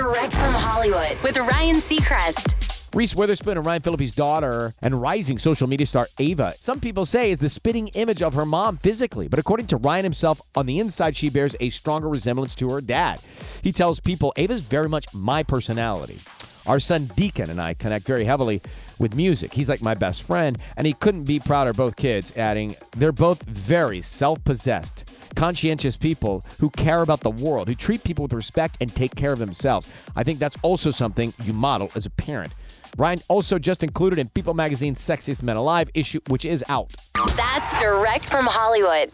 Direct from Hollywood with Ryan Seacrest. Reese Witherspoon and Ryan Phillippe's daughter and rising social media star Ava, some people say is the spitting image of her mom physically. But according to Ryan himself, on the inside, she bears a stronger resemblance to her dad. He tells people, Ava's very much my personality. Our son Deacon and I connect very heavily with music. He's like my best friend, and he couldn't be prouder both kids, adding, they're both very self possessed, conscientious people who care about the world, who treat people with respect and take care of themselves. I think that's also something you model as a parent. Ryan also just included in People Magazine's Sexiest Men Alive issue, which is out. That's direct from Hollywood.